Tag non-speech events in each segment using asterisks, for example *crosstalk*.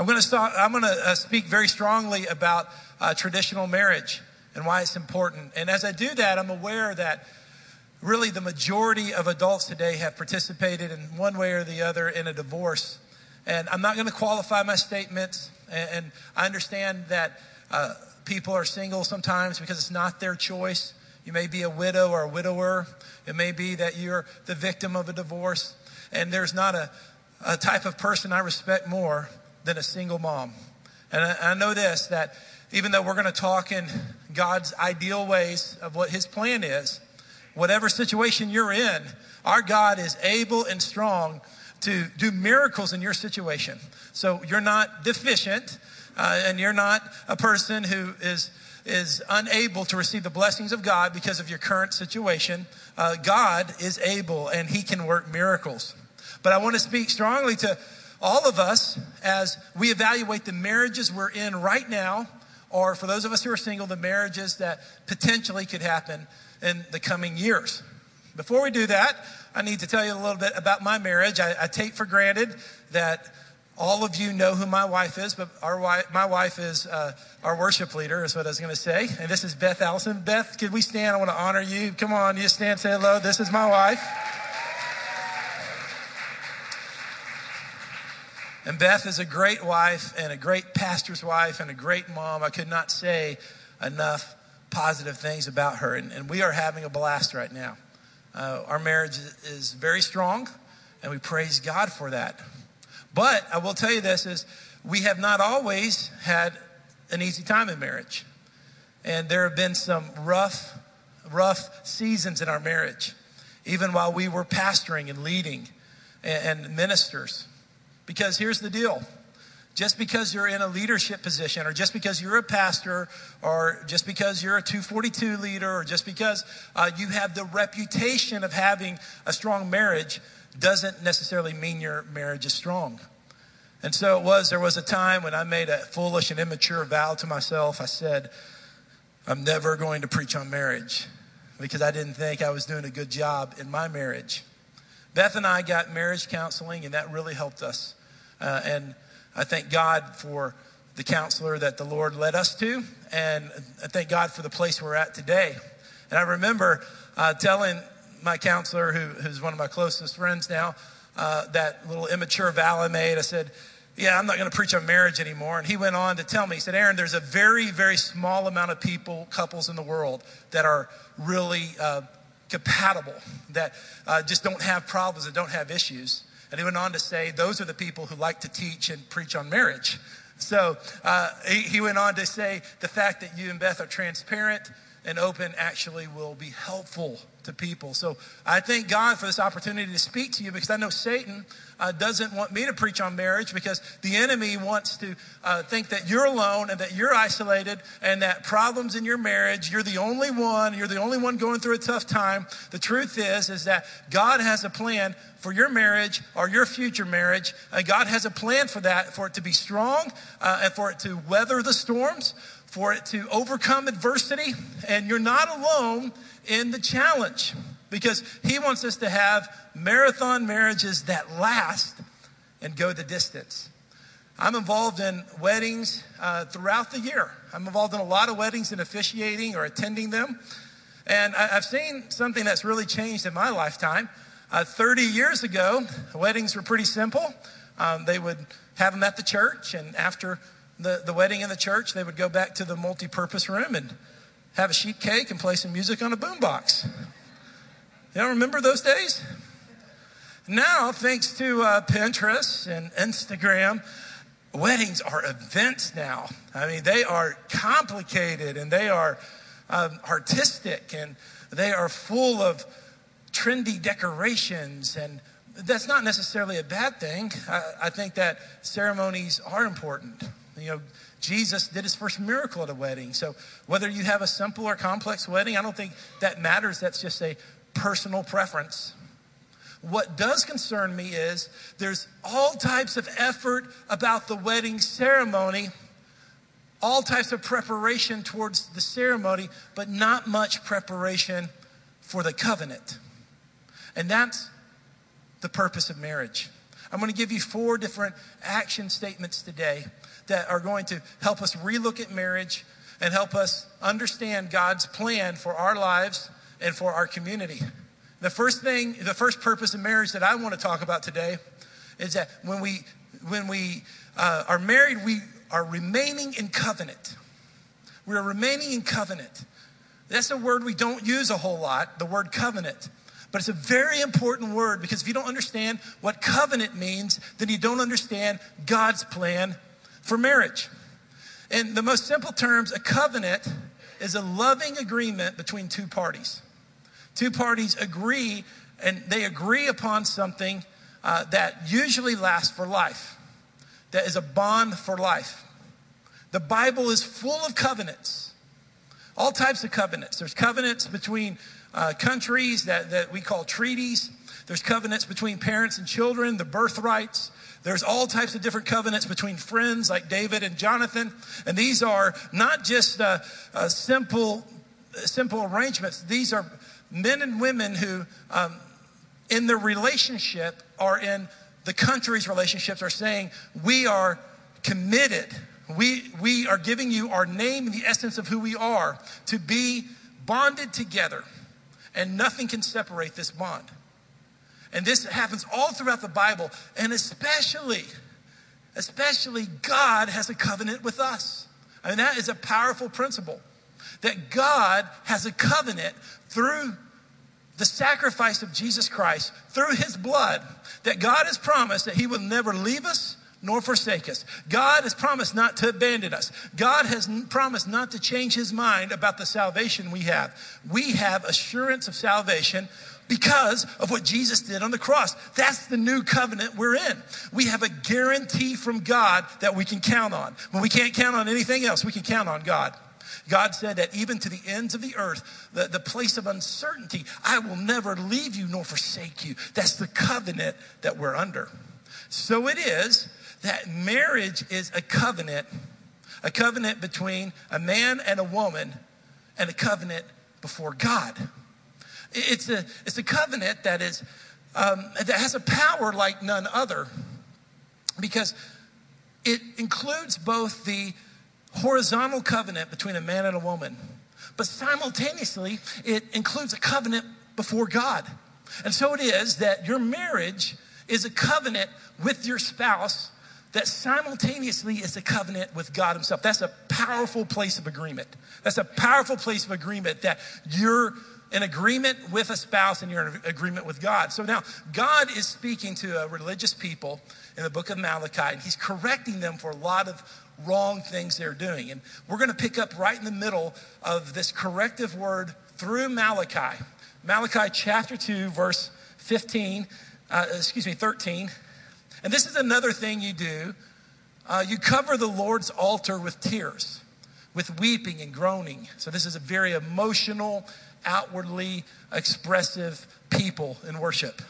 I'm going to start, I'm going to uh, speak very strongly about uh, traditional marriage and why it's important. And as I do that, I'm aware that really the majority of adults today have participated in one way or the other in a divorce. And I'm not going to qualify my statements. And, I understand that uh, people are single sometimes because it's not their choice. You may be a widow or a widower. It may be that you're the victim of a divorce. And there's not a, a type of person I respect more than a single mom. And I, I know this that even though we're going to talk in God's ideal ways of what his plan is, whatever situation you're in, our God is able and strong to do miracles in your situation. So you're not deficient, uh, and you're not a person who is is unable to receive the blessings of God because of your current situation. Uh, God is able, and He can work miracles. But I want to speak strongly to all of us as we evaluate the marriages we're in right now, or for those of us who are single, the marriages that potentially could happen in the coming years. Before we do that, I need to tell you a little bit about my marriage. I, I take for granted that all of you know who my wife is, but our wife, my wife is uh, our worship leader, is what I was going to say. And this is Beth Allison. Beth, could we stand? I want to honor you. Come on, you stand, say hello. This is my wife. And Beth is a great wife and a great pastor's wife and a great mom. I could not say enough positive things about her. And, and we are having a blast right now. Uh, our marriage is very strong, and we praise God for that. But I will tell you this is we have not always had an easy time in marriage. And there have been some rough, rough seasons in our marriage, even while we were pastoring and leading and, and ministers. Because here's the deal just because you're in a leadership position, or just because you're a pastor, or just because you're a 242 leader, or just because uh, you have the reputation of having a strong marriage, doesn't necessarily mean your marriage is strong. And so it was, there was a time when I made a foolish and immature vow to myself. I said, I'm never going to preach on marriage because I didn't think I was doing a good job in my marriage. Beth and I got marriage counseling, and that really helped us. Uh, and I thank God for the counselor that the Lord led us to, and I thank God for the place we're at today. And I remember uh, telling my counselor, who, who's one of my closest friends now, uh, that little immature vow I made. I said, Yeah, I'm not going to preach on marriage anymore. And he went on to tell me, He said, Aaron, there's a very, very small amount of people, couples in the world that are really uh, compatible, that uh, just don't have problems, that don't have issues. And he went on to say, those are the people who like to teach and preach on marriage. So uh, he, he went on to say, the fact that you and Beth are transparent and open actually will be helpful to people. So I thank God for this opportunity to speak to you because I know Satan uh, doesn't want me to preach on marriage because the enemy wants to uh, think that you're alone and that you're isolated and that problems in your marriage, you're the only one, you're the only one going through a tough time. The truth is, is that God has a plan for your marriage or your future marriage. And God has a plan for that, for it to be strong uh, and for it to weather the storms, for it to overcome adversity. And you're not alone in the challenge because He wants us to have marathon marriages that last and go the distance. I'm involved in weddings uh, throughout the year. I'm involved in a lot of weddings and officiating or attending them. And I, have seen something that's really changed in my lifetime. Uh, 30 years ago, weddings were pretty simple. Um, they would have them at the church, and after the, the wedding in the church, they would go back to the multi purpose room and have a sheet cake and play some music on a boombox. You don't remember those days? Now, thanks to uh, Pinterest and Instagram, weddings are events now. I mean, they are complicated and they are um, artistic and they are full of trendy decorations. And that's not necessarily a bad thing. I, I think that ceremonies are important. You know, Jesus did his first miracle at a wedding. So whether you have a simple or complex wedding, I don't think that matters. That's just a personal preference. What does concern me is there's all types of effort about the wedding ceremony, all types of preparation towards the ceremony, but not much preparation for the covenant. And that's the purpose of marriage. I'm going to give you four different action statements today that are going to help us relook at marriage and help us understand God's plan for our lives and for our community. The first thing, the first purpose of marriage that I want to talk about today is that when we when we uh, are married, we are remaining in covenant. We are remaining in covenant. That's a word we don't use a whole lot, the word covenant. But it's a very important word because if you don't understand what covenant means, then you don't understand God's plan for marriage. In the most simple terms, a covenant is a loving agreement between two parties. Two parties agree, and they agree upon something uh, that usually lasts for life, that is a bond for life. The Bible is full of covenants, all types of covenants. There's covenants between uh, countries that, that we call treaties. There's covenants between parents and children, the birthrights. There's all types of different covenants between friends like David and Jonathan. And these are not just uh, uh, simple, simple arrangements. These are men and women who, um, in their relationship or in the country's relationships, are saying, We are committed. We, we are giving you our name and the essence of who we are to be bonded together and nothing can separate this bond. And this happens all throughout the Bible, and especially, especially God has a covenant with us. I mean, that is a powerful principle that God has a covenant through the sacrifice of Jesus Christ, through his blood, that God has promised that he will never leave us nor forsake us. God has promised not to abandon us. God has promised not to change his mind about the salvation we have. We have assurance of salvation because of what Jesus did on the cross. That's the new covenant we're in. We have a guarantee from God that we can count on. When we can't count on anything else, we can count on God. God said that even to the ends of the earth, the, the place of uncertainty, I will never leave you nor forsake you. That's the covenant that we're under. So it is that marriage is a covenant, a covenant between a man and a woman, and a covenant before God. It's a, it's a covenant that is um, that has a power like none other because it includes both the horizontal covenant between a man and a woman, but simultaneously it includes a covenant before God. And so it is that your marriage is a covenant with your spouse that simultaneously is a covenant with God Himself. That's a powerful place of agreement. That's a powerful place of agreement that you're in agreement with a spouse and you're in agreement with God. So now, God is speaking to a religious people in the book of Malachi, and He's correcting them for a lot of wrong things they're doing. And we're going to pick up right in the middle of this corrective word through Malachi. Malachi chapter 2, verse 15, uh, excuse me, 13. And this is another thing you do. Uh, you cover the Lord's altar with tears, with weeping and groaning. So, this is a very emotional, outwardly expressive people in worship.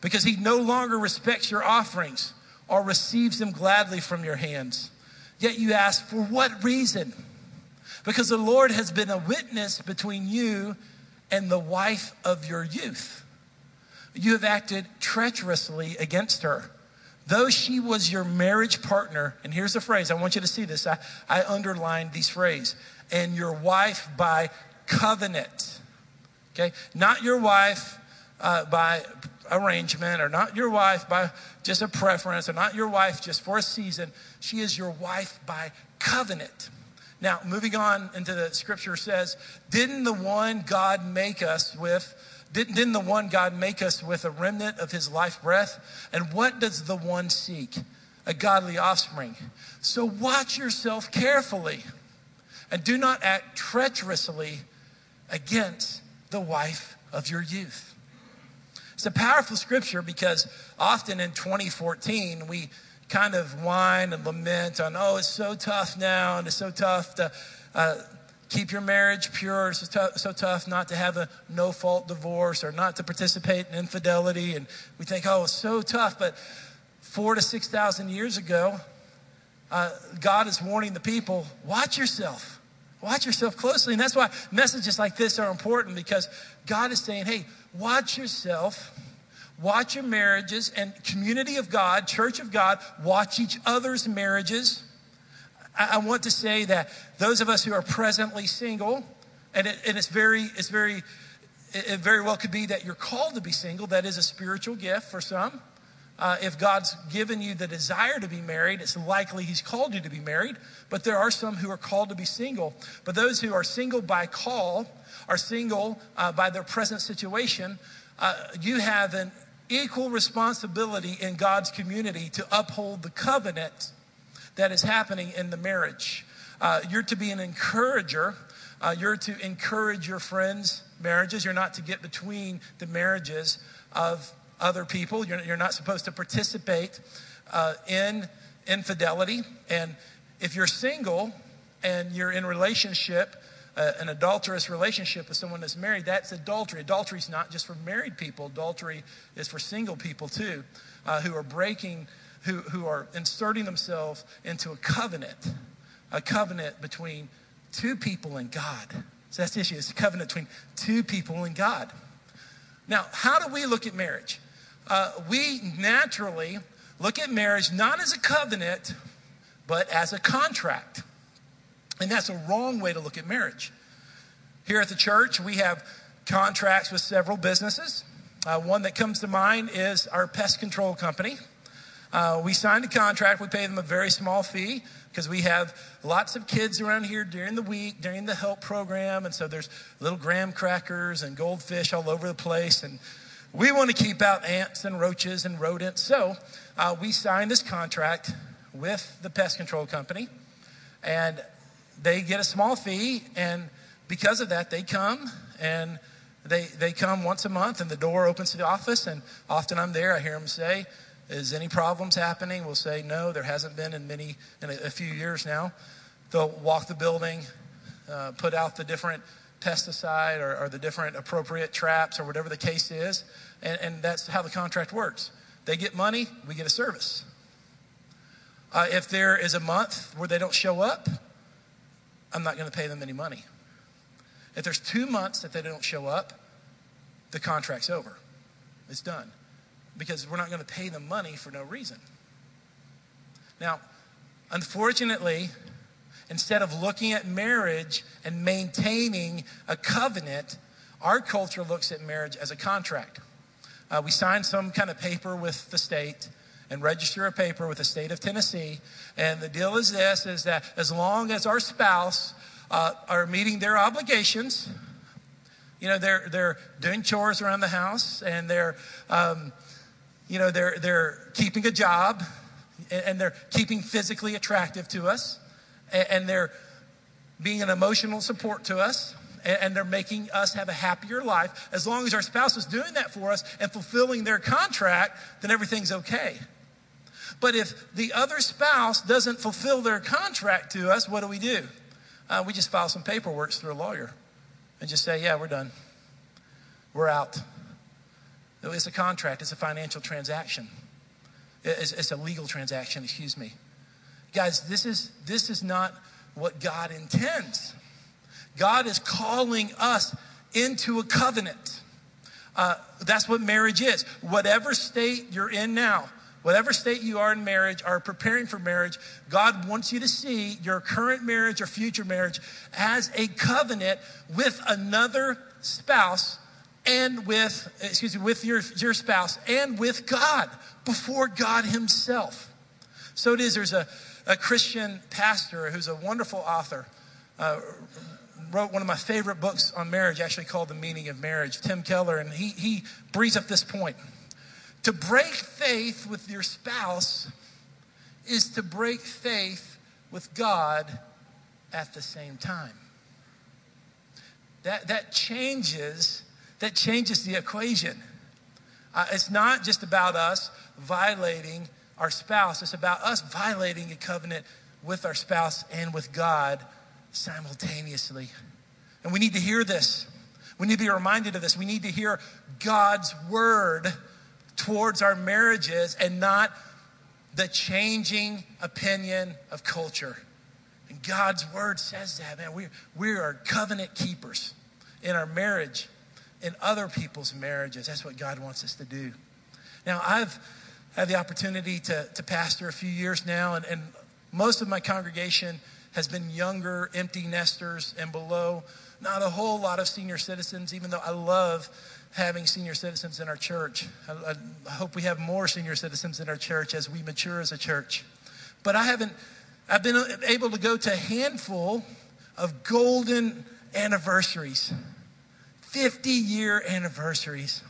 Because he no longer respects your offerings or receives them gladly from your hands. Yet you ask, for what reason? Because the Lord has been a witness between you and the wife of your youth you have acted treacherously against her. Though she was your marriage partner, and here's the phrase, I want you to see this. I, I underlined these phrase, and your wife by covenant. Okay? Not your wife uh, by arrangement, or not your wife by just a preference, or not your wife just for a season. She is your wife by covenant. Now, moving on into the scripture says, Didn't the one God make us with? Didn't, the one God make us with a remnant of his life breath? And what does the one seek? A godly offspring. So watch yourself carefully and do not act treacherously against the wife of your youth. It's a powerful scripture because often in 2014, we kind of whine and lament on, oh, it's so tough now, and it's so tough to uh, keep your marriage pure. It's so, so tough not to have a no fault divorce or not to participate in infidelity. And we think, oh, it's so tough. But four to 6,000 years ago, uh, God is warning the people watch yourself. Watch yourself closely. And that's why messages like this are important because God is saying, hey, watch yourself. watch your marriages and community of God, church of God, watch each other's marriages. I, I want to say that those of us who are presently single, and, it, and it's very, it's very, it very well could be that you're called to be single. That is a spiritual gift for some. Uh, if God's given you the desire to be married, it's likely He's called you to be married. But there are some who are called to be single. But those who are single by call, are single uh, by their present situation, uh, you have an equal responsibility in God's community to uphold the covenant that is happening in the marriage. Uh, you're to be an encourager. Uh, you're to encourage your friends' marriages. You're not to get between the marriages of other people. You're, you're not supposed to participate uh, in infidelity. And if you're single and you're in relationship, uh, an adulterous relationship with someone that's married, that's adultery. Adultery is not just for married people. Adultery is for single people too, uh, who are breaking, who, who are inserting themselves into a covenant, a covenant between two people and God. So that's the issue. It's a covenant between two people and God. Now, how do we look at marriage? Uh, we naturally look at marriage not as a covenant, but as a contract. And that's a wrong way to look at marriage. Here at the church, we have contracts with several businesses. Uh, one that comes to mind is our pest control company. Uh, we signed a contract. We pay them a very small fee because we have lots of kids around here during the week, during the help program. And so there's little graham crackers and goldfish all over the place. And we want to keep out ants and roaches and rodents. So uh, we signed this contract with the pest control company. And they get a small fee, and because of that, they come and they, they come once a month, and the door opens to the office, and often I'm there. I hear them say, Is any problems happening? We'll say, No, there hasn't been in many, in a, a few years now. They'll walk the building, uh, put out the different pesticide or, or, the different appropriate traps or whatever the case is, and, and that's how the contract works. They get money, we get a service. Uh, if there is a month where they don't show up, I'm not going to pay them any money. If there's two months that they don't show up, the contract's over. It's done. Because we're not going to pay them money for no reason. Now, unfortunately, instead of looking at marriage and maintaining a covenant, our culture looks at marriage as a contract. Uh, we sign some kind of paper with the state and register a paper with the state of Tennessee. And the deal is this, is that as long as our spouse uh, are meeting their obligations, you know, they're, they're doing chores around the house and they're, um, you know, they're, they're keeping a job and they're keeping physically attractive to us and they're being an emotional support to us and they're making us have a happier life. As long as our spouse is doing that for us and fulfilling their contract, then everything's okay. But if the other spouse doesn't fulfill their contract to us, what do we do? Uh, we just file some paperwork through a lawyer and just say, yeah, we're done. We're out. It's a contract, it's a financial transaction, it's, it's a legal transaction, excuse me. Guys, this is, this is not what God intends. God is calling us into a covenant. Uh, that's what marriage is. Whatever state you're in now, whatever state you are in marriage or preparing for marriage, God wants you to see your current marriage or future marriage as a covenant with another spouse and with, excuse me, with your, your spouse and with God before God Himself. So it is, there's a, a Christian pastor who's a wonderful author. Uh, wrote one of my favorite books on marriage, actually called The Meaning of Marriage, Tim Keller, and he, he brings up this point. To break faith with your spouse is to break faith with God at the same time. That, that changes that changes the equation. Uh, it's not just about us violating our spouse, it's about us violating a covenant with our spouse and with God simultaneously. And we need to hear this. We need to be reminded of this. We need to hear God's word towards our marriages and not the changing opinion of culture. And God's word says that, man. We, we are covenant keepers in our marriage, in other people's marriages. That's what God wants us to do. Now, I've had the opportunity to, to pastor a few years now, and, and most of my congregation has been younger, empty nesters, and below. Not a whole lot of senior citizens, even though I love having senior citizens in our church. I, I, hope we have more senior citizens in our church as we mature as a church. But I haven't, I've been able to go to a handful of golden anniversaries, 50 year anniversaries.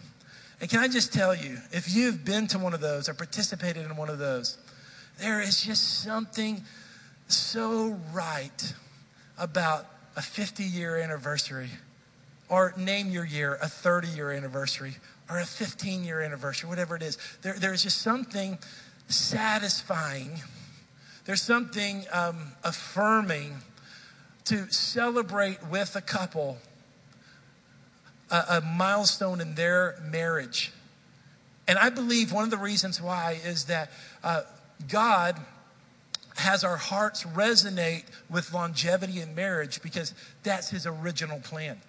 And can I just tell you, if you've been to one of those or participated in one of those, there is just something so right about a 50 year anniversary or name your year, a 30 year anniversary, or a 15 year anniversary, whatever it is. There, there's just something satisfying, there's something um, affirming to celebrate with a couple a, a milestone in their marriage. And I believe one of the reasons why is that uh, God has our hearts resonate with longevity in marriage because that's his original plan.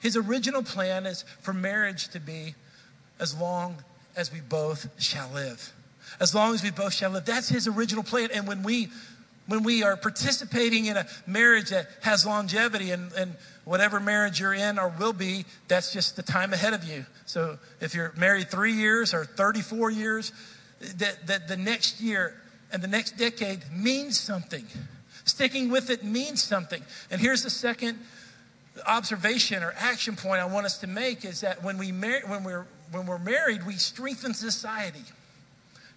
His original plan is for marriage to be as long as we both shall live. As long as we both shall live. That's his original plan. And when we when we are participating in a marriage that has longevity and, and whatever marriage you're in or will be, that's just the time ahead of you. So if you're married three years or 34 years, that, that the next year and the next decade means something. Sticking with it means something. And here's the second observation or action point I want us to make is that when, we mar- when, we're, when we're married, we strengthen society.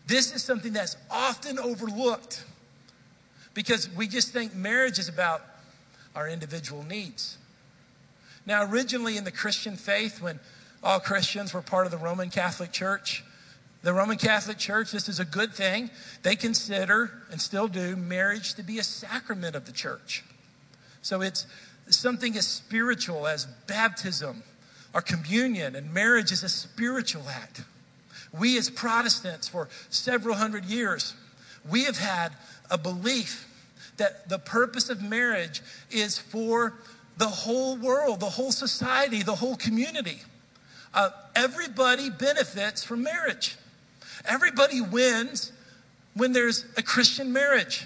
This is something that's often overlooked because we just think marriage is about our individual needs. Now, originally in the Christian faith, when all Christians were part of the Roman Catholic Church, the Roman Catholic Church, this is a good thing. They consider, and still do, marriage to be a sacrament of the church. So it's something as spiritual as baptism or communion, and marriage is a spiritual act. We as Protestants, for several hundred years, we have had a belief that the purpose of marriage is for the whole world, the whole society, the whole community. Uh, everybody benefits from marriage. Everybody wins when there's a Christian marriage.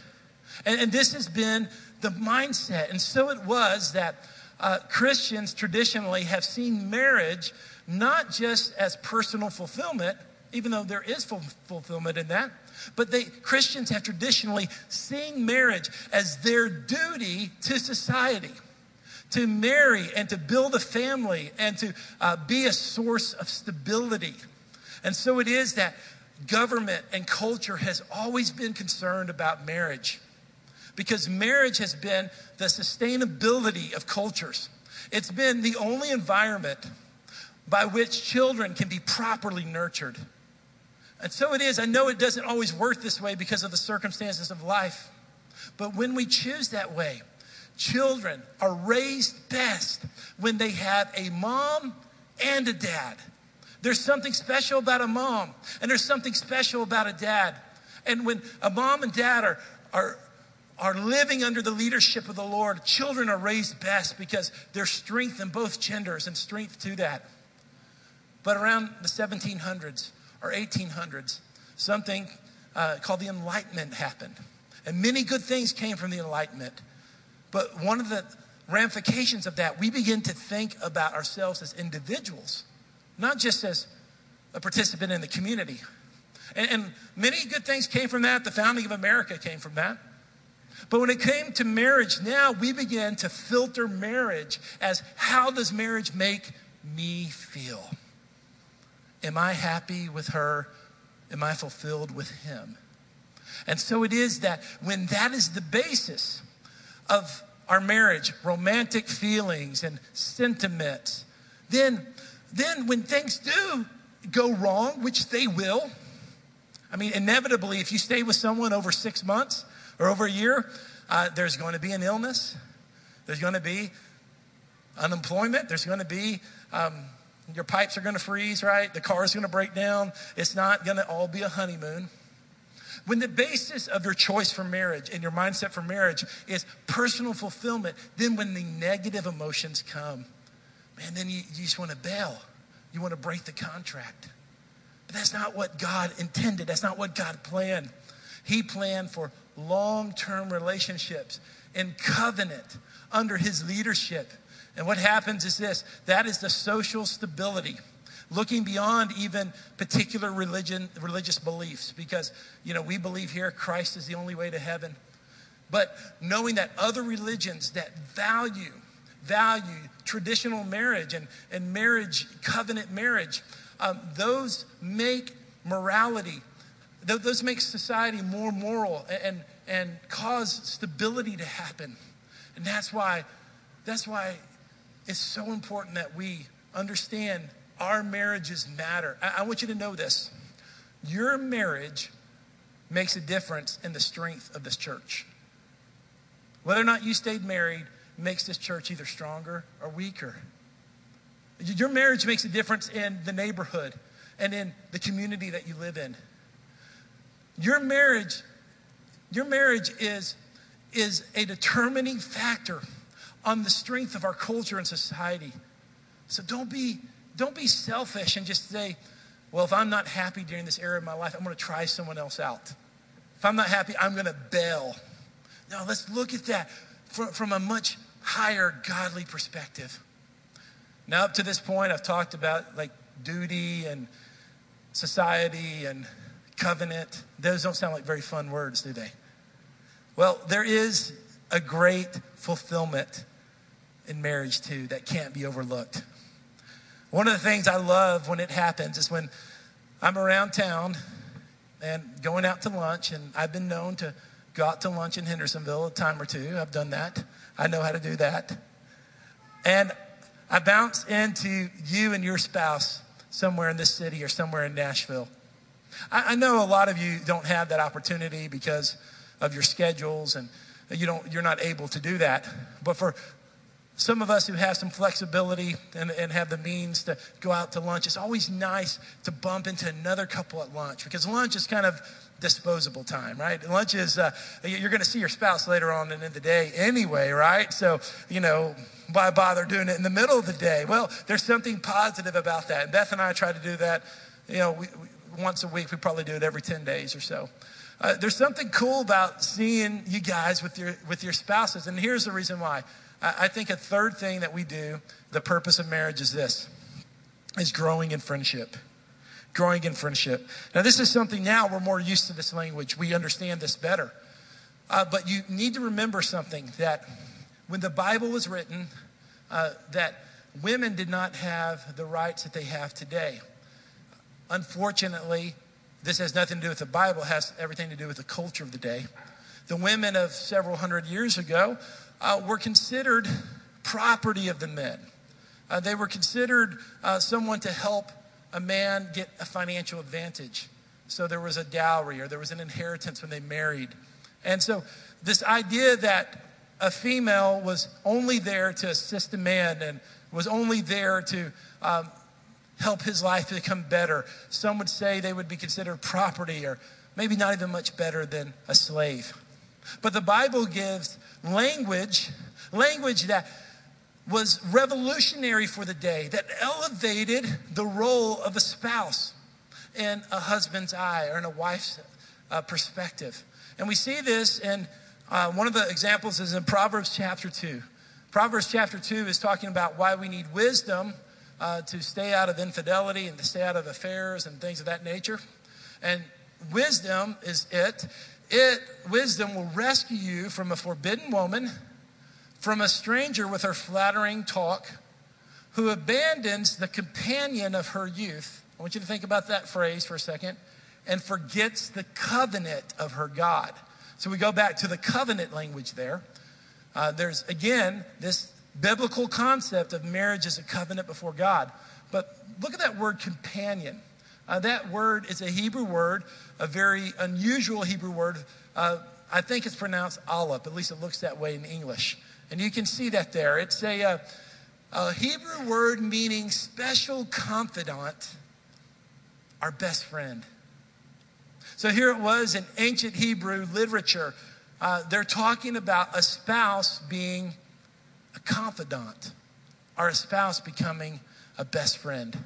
And, and this has been the mindset. And so it was that uh, Christians traditionally have seen marriage not just as personal fulfillment, even though there is fulfillment in that, but they, Christians have traditionally seen marriage as their duty to society to marry and to build a family and to uh, be a source of stability. And so it is that government and culture has always been concerned about marriage because marriage has been the sustainability of cultures. It's been the only environment by which children can be properly nurtured. And so it is. I know it doesn't always work this way because of the circumstances of life. But when we choose that way, children are raised best when they have a mom and a dad. There's something special about a mom, and there's something special about a dad. And when a mom and dad are, are are living under the leadership of the Lord, children are raised best because there's strength in both genders and strength to that. But around the 1700s or 1800s, something uh, called the Enlightenment happened. And many good things came from the Enlightenment. But one of the ramifications of that, we begin to think about ourselves as individuals, not just as a participant in the community. And, and many good things came from that. The founding of America came from that. But when it came to marriage, now we began to filter marriage as how does marriage make me feel? Am I happy with her? Am I fulfilled with him? And so it is that when that is the basis of our marriage, romantic feelings and sentiments, then, then when things do go wrong, which they will, I mean, inevitably, if you stay with someone over six months, or over a year, uh, there's going to be an illness. There's going to be unemployment. There's going to be um, your pipes are going to freeze, right? The car is going to break down. It's not going to all be a honeymoon. When the basis of your choice for marriage and your mindset for marriage is personal fulfillment, then when the negative emotions come, man, then you, you just want to bail. You want to break the contract. But that's not what God intended. That's not what God planned. He planned for long term relationships in covenant under His leadership. And what happens is this that is the social stability looking beyond even particular religion religious beliefs because you know we believe here christ is the only way to heaven but knowing that other religions that value value traditional marriage and, and marriage covenant marriage um, those make morality, those make society more moral and, and cause stability to happen. And that's why, that's why it's so important that we understand our marriages matter. I, I want you to know this. Your marriage makes a difference in the strength of this church. Whether or not you stayed married makes this church either stronger or weaker. Your marriage makes a difference in the neighborhood and in the community that you live in. Your marriage, your marriage is, is a determining factor on the strength of our culture and society. So don't be, don't be selfish and just say, well, if I'm not happy during this era of my life, I'm going to try someone else out. If I'm not happy, I'm going to bail. No, let's look at that from, from a much higher godly perspective. Now, up to this point, I've talked about like duty and society and covenant. Those don't sound like very fun words, do they? Well, there is a great fulfillment in marriage, too, that can't be overlooked. One of the things I love when it happens is when I'm around town and going out to lunch, and I've been known to go out to lunch in Hendersonville a time or two. I've done that. I know how to do that. And I bounce into you and your spouse somewhere in this city or somewhere in Nashville. I, I know a lot of you don't have that opportunity because of your schedules and you don't, you're not able to do that. But for some of us who have some flexibility and, and, have the means to go out to lunch, it's always nice to bump into another couple at lunch because lunch is kind of disposable time, right? Lunch is, uh, you're going to see your spouse later on in the day anyway, right? So, you know, why bother doing it in the middle of the day? Well, there's something positive about that. Beth and I try to do that, you know, we, we, once a week. We probably do it every 10 days or so. Uh, there's something cool about seeing you guys with your, with your spouses. And here's the reason why. I, I think a third thing that we do, the purpose of marriage is this, is growing in friendship growing in friendship. Now, this is something now we're more used to this language. We understand this better. Uh, but you need to remember something that when the Bible was written, uh, that women did not have the rights that they have today. Unfortunately, this has nothing to do with the Bible, it has everything to do with the culture of the day. The women of several hundred years ago uh, were considered property of the men. Uh, they were considered uh, someone to help a man get a financial advantage. So there was a dowry or there was an inheritance when they married. And so this idea that a female was only there to assist a man and was only there to um, help his life become better. Some would say they would be considered property or maybe not even much better than a slave. But the Bible gives language, language that was revolutionary for the day, that elevated the role of a spouse in a husband's eye or in a wife's uh, perspective. And we see this in uh, one of the examples is in Proverbs chapter 2. Proverbs chapter 2 is talking about why we need wisdom uh, to stay out of infidelity and to stay out of affairs and things of that nature. And wisdom is it. It wisdom will rescue you from a forbidden woman from a stranger with her flattering talk who abandons the companion of her youth. I want you to think about that phrase for a second and forgets the covenant of her God. So we go back to the covenant language there. Uh, there's, again, this biblical concept of marriage as a covenant before God. But look at that word companion. Uh, that word is a Hebrew word, a very unusual Hebrew word. Uh, I think it's pronounced alap, at least it looks that way in English. And you can see that there. It's a, a, uh, a Hebrew word meaning special confidant, our best friend. So here it was in ancient Hebrew literature. Uh, they're talking about a spouse being a confidant a spouse becoming a best friend.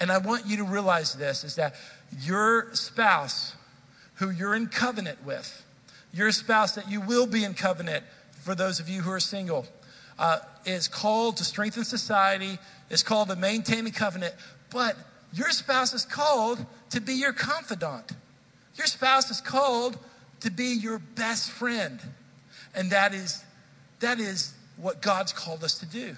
And I want you to realize this is that your spouse, who you're in covenant with, your spouse that you will be in covenant for those of you who are single, uh, is called to strengthen society, is called to maintain the covenant, but your spouse is called to be your confidant. Your spouse is called to be your best friend. And that is, that is what God's called us to do.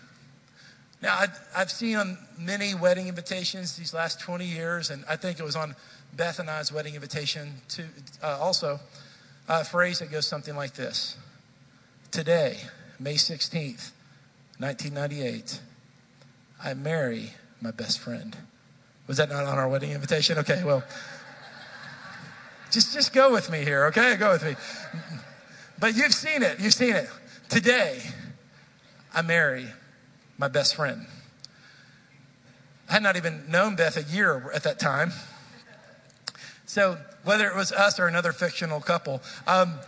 Now, I've, I've seen on many wedding invitations these last 20 years, and I think it was on Beth and I's wedding invitation too, uh, also, a phrase that goes something like this Today, May 16th, 1998, I marry my best friend. Was that not on our wedding invitation? Okay, well, just, just go with me here, okay? Go with me. But you've seen it. You've seen it. Today, I marry my best friend. I had not even known Beth a year at that time. So, whether it was us or another fictional couple, um,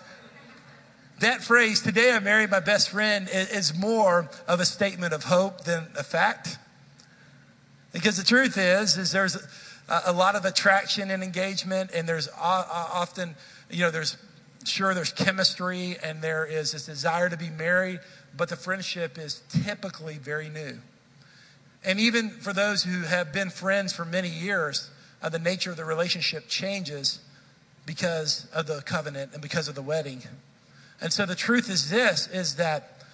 that phrase, today I married my best friend, is more of a statement of hope than a fact. Because the truth is, is there's a, a lot of attraction and engagement, and there's often, you know, there's sure there's chemistry and there is this desire to be married, but the friendship is typically very new. And even for those who have been friends for many years, uh, the nature of the relationship changes because of the covenant and because of the wedding. And so the truth is this is that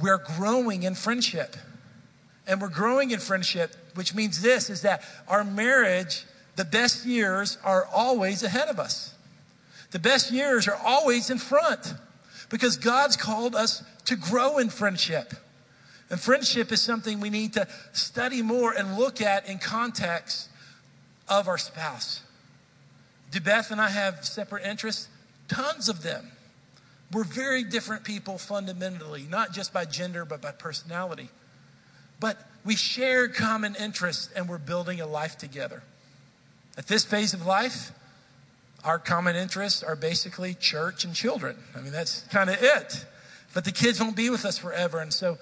we're growing in friendship. And we're growing in friendship, which means this is that our marriage, the best years are always ahead of us. The best years are always in front because God's called us to grow in friendship. And friendship is something we need to study more and look at in context of our spouse. Do Beth and I have separate interests? Tons of them. We're very different people fundamentally, not just by gender, but by personality. But we share common interests and we're building a life together. At this phase of life, our common interests are basically church and children. I mean, that's kind of it. But the kids won't be with us forever. And so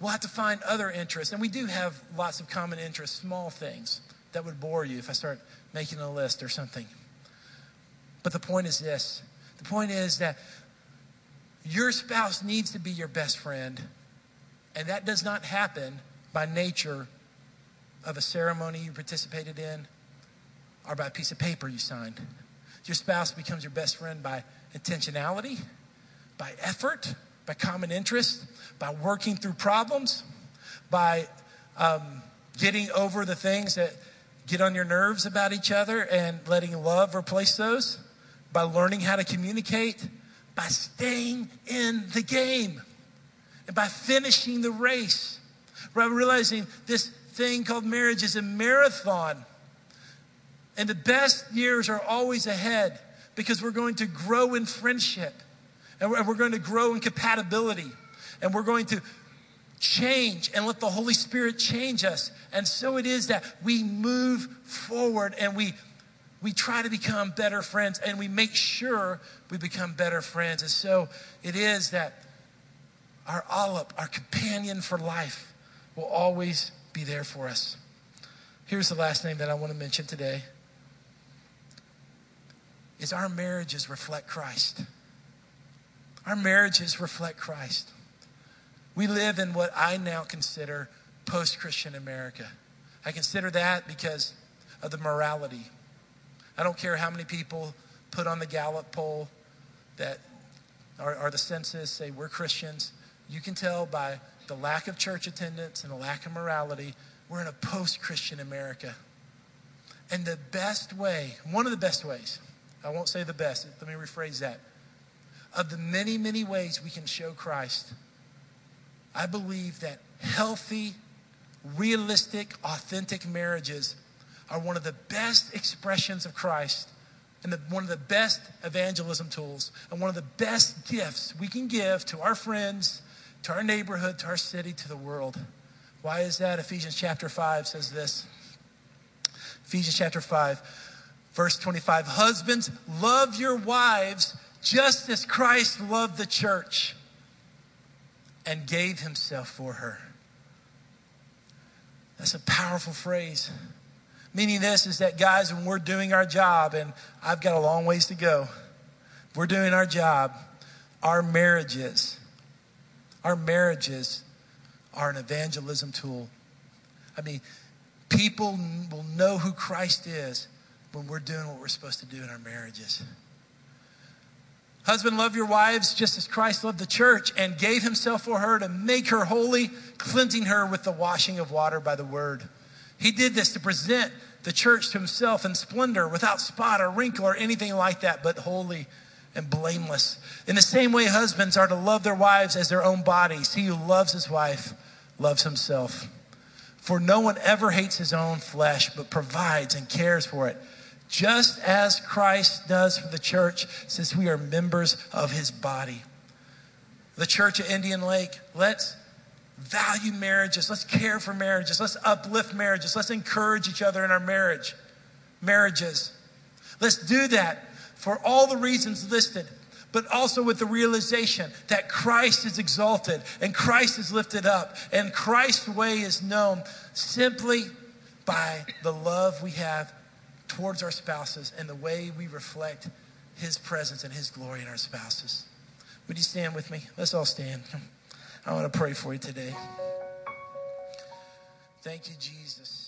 we'll have to find other interests. And we do have lots of common interests, small things that would bore you if I start making a list or something. But the point is this the point is that your spouse needs to be your best friend, and that does not happen by nature of a ceremony you participated in by a piece of paper you signed. Your spouse becomes your best friend by intentionality, by effort, by common interest, by working through problems, by um, getting over the things that get on your nerves about each other and letting love replace those, by learning how to communicate, by staying in the game, and by finishing the race, by realizing this thing called marriage is a marathon. And the best years are always ahead because we're going to grow in friendship and we're going to grow in compatibility and we're going to change and let the Holy Spirit change us. And so it is that we move forward and we we try to become better friends and we make sure we become better friends. And so it is that our Olip, our companion for life, will always be there for us. Here's the last name that I want to mention today. Is our marriages reflect Christ? Our marriages reflect Christ. We live in what I now consider post Christian America. I consider that because of the morality. I don't care how many people put on the Gallup poll that are, are the census say we're Christians. You can tell by the lack of church attendance and the lack of morality, we're in a post Christian America. And the best way, one of the best ways, I won't say the best, let me rephrase that. Of the many, many ways we can show Christ I believe that healthy, realistic, authentic marriages are one of the best expressions of Christ and the, one of the best evangelism tools and one of the best gifts we can give to our friends, to our neighborhood, to our city, to the world. Why is that? Ephesians chapter 5 says this. Ephesians chapter 5, verse 25 Husbands, love your wives just as Christ loved the church and gave himself for her. That's a powerful phrase. Meaning this is that, guys, when we're doing our job, and I've got a long ways to go, we're doing our job, our marriages, our marriages are an evangelism tool. I mean, people will know who Christ is when we're doing what we're supposed to do in our marriages. Husband, love your wives just as Christ loved the church and gave himself for her to make her holy, cleansing her with the washing of water by the word. He did this to present the church to himself in splendor, without spot or wrinkle or anything like that, but holy and blameless. In the same way, husbands are to love their wives as their own bodies. He who loves his wife loves himself. For no one ever hates his own flesh, but provides and cares for it, just as Christ does for the church, since we are members of his body. The church at Indian Lake, let's value marriages. Let's care for marriages. Let's uplift marriages. Let's encourage each other in our marriage. Marriages. Let's do that for all the reasons listed, but also with the realization that Christ is exalted and Christ is lifted up and Christ's way is known simply by the love we have towards our spouses and the way we reflect his presence and his glory in our spouses. Would you stand with me? Let's all stand. *laughs* I want to pray for you today. Thank you, Jesus.